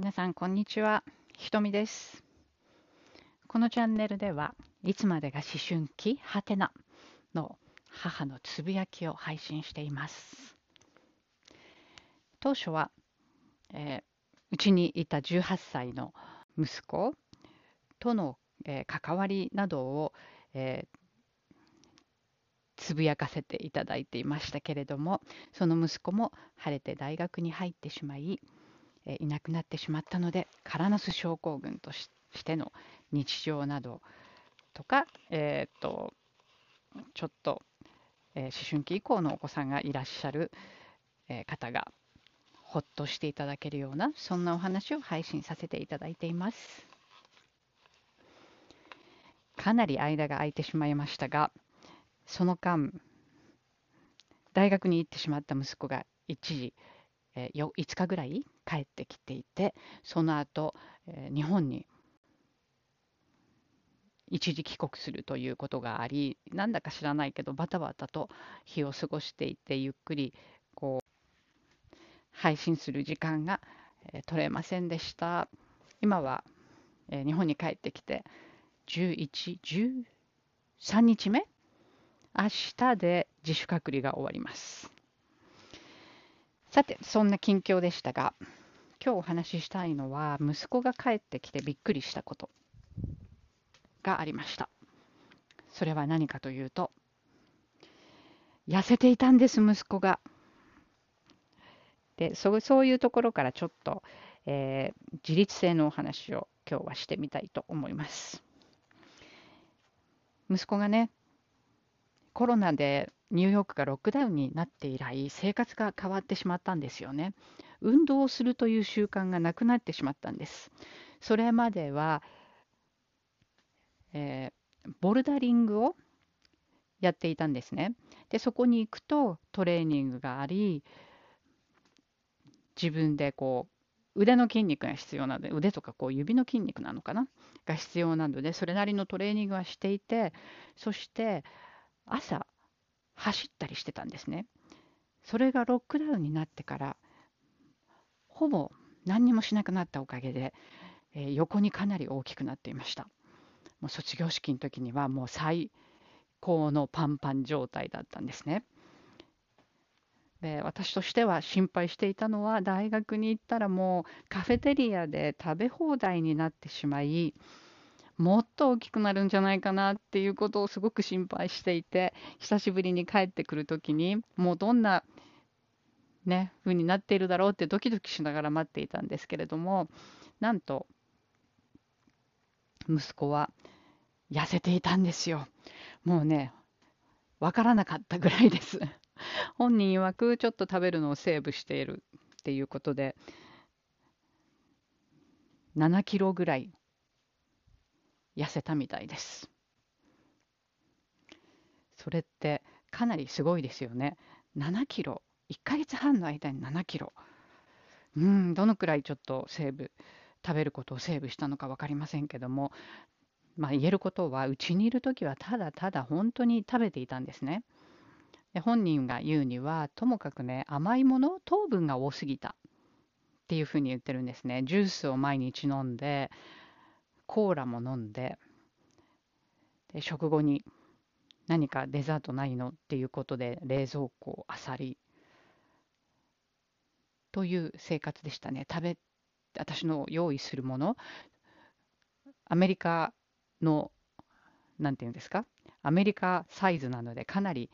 皆さんこんにちは。ひとみです。このチャンネルではいつまでが思春期はてなの母のつぶやきを配信しています。当初はうち、えー、にいた18歳の息子との、えー、関わりなどを、えー、つぶやかせていただいていましたけれどもその息子も晴れて大学に入ってしまいえいなくなってしまったのでカラナス症候群としての日常などとか、えー、とちょっと、えー、思春期以降のお子さんがいらっしゃる、えー、方がほっとしていただけるようなそんなお話を配信させていただいています。かなり間が空いてしまいましたがその間大学に行ってしまった息子が一時えー、5日ぐらい帰ってきていてその後、え、日本に一時帰国するということがありなんだか知らないけどバタバタと日を過ごしていてゆっくりこう配信する時間が、え、取れませんでした。今は、え、日本に帰ってきて1113日目？明日で自主隔離が終わります。さて、そんな近況でしたが、今日お話ししたいのは、息子が帰ってきてびっくりしたことがありました。それは何かというと、痩せていたんです、息子が。でそそういうところからちょっと、えー、自立性のお話を今日はしてみたいと思います。息子がね、コロナでニューヨークがロックダウンになって以来生活が変わってしまったんですよね。運動をするという習慣がなくなってしまったんです。それまでは、えー、ボルダリングをやっていたんですね。でそこに行くとトレーニングがあり自分でこう腕の筋肉が必要なので腕とかこう指の筋肉なのかな？が必要なのでそれなりのトレーニングはしていてそして朝走ったりしてたんですね。それがロックダウンになってからほぼ何にもしなくなったおかげで、えー、横にかなり大きくなっていました。もう卒業式の時にはもう最高のパンパン状態だったんですね。で私としては心配していたのは大学に行ったらもうカフェテリアで食べ放題になってしまいもっと大きくなるんじゃないかなっていうことをすごく心配していて久しぶりに帰ってくる時にもうどんなね風になっているだろうってドキドキしながら待っていたんですけれどもなんと息子は痩せていたんですよ。もうねわからなかったぐらいです。本人曰くちょっと食べるのをセーブしているっていうことで7キロぐらい痩せたみたいです。それってかなりすごいですよね。7キロ、1ヶ月半の間に7キロ。うん、どのくらいちょっとセーブ、食べることをセーブしたのか分かりませんけども、まあ、言えることは、うちにいる時はただただ本当に食べていたんですね。で本人が言うには、ともかくね、甘いもの、糖分が多すぎたっていうふうに言ってるんですね。ジュースを毎日飲んで、コーラも飲んでで食後に何かデザートないのっていうことで冷蔵庫あさりという生活でしたね。食べ私の用意するものアメリカの何て言うんですか？アメリカサイズなのでかなり、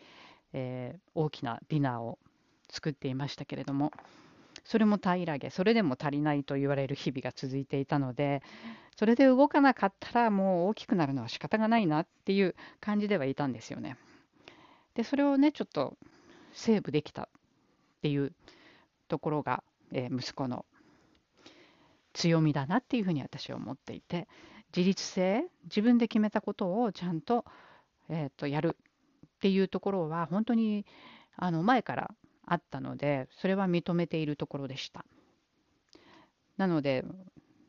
えー、大きなディナーを作っていましたけれどもそれも平らげそれでも足りないと言われる日々が続いていたのでそれで動かなかったらもう大きくなるのは仕方がないなっていう感じではいたんですよね。でそれをねちょっとセーブできたっていうところが、えー、息子の強みだなっていうふうに私は思っていて自立性自分で決めたことをちゃんと,、えー、とやるっていうところは本当にあの前からあったのでそれは認めているところでした。なので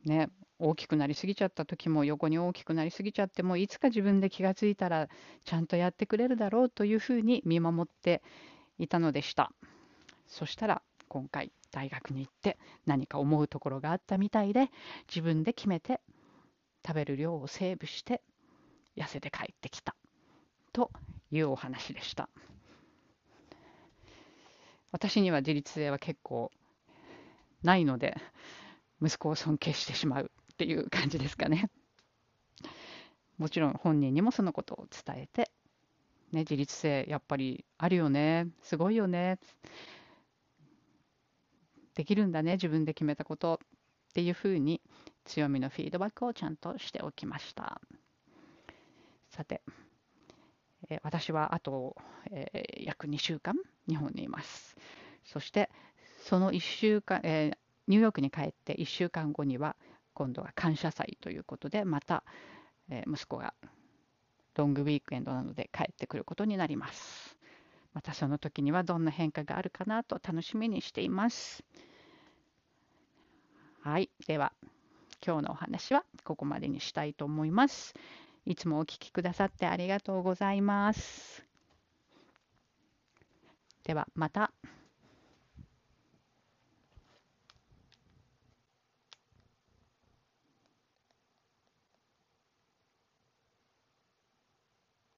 ね大きくなりすぎちゃった時も横に大きくなりすぎちゃってもいつか自分で気がついたらちゃんとやってくれるだろうというふうに見守っていたのでした。そしたら今回大学に行って何か思うところがあったみたいで自分で決めて食べる量をセーブして痩せて帰ってきた。というお話でした。私には自立性は結構ないので息子を尊敬してしまうっていう感じですかね。もちろん本人にもそのことを伝えて、ね、自立性やっぱりあるよねすごいよねできるんだね自分で決めたことっていうふうに強みのフィードバックをちゃんとしておきました。さて、え私はあと、え、約2週間日本にいますそしてその1週間、え、ニューヨークに帰って1週間後には今度は感謝祭ということでまたえ息子がロングウィークエンドなので帰ってくることになります。またその時にはどんな変化があるかなと楽しみにしています。はい、では今日のお話はここまでにしたいと思います。いつもお聴きくださってありがとうございます。ではまた。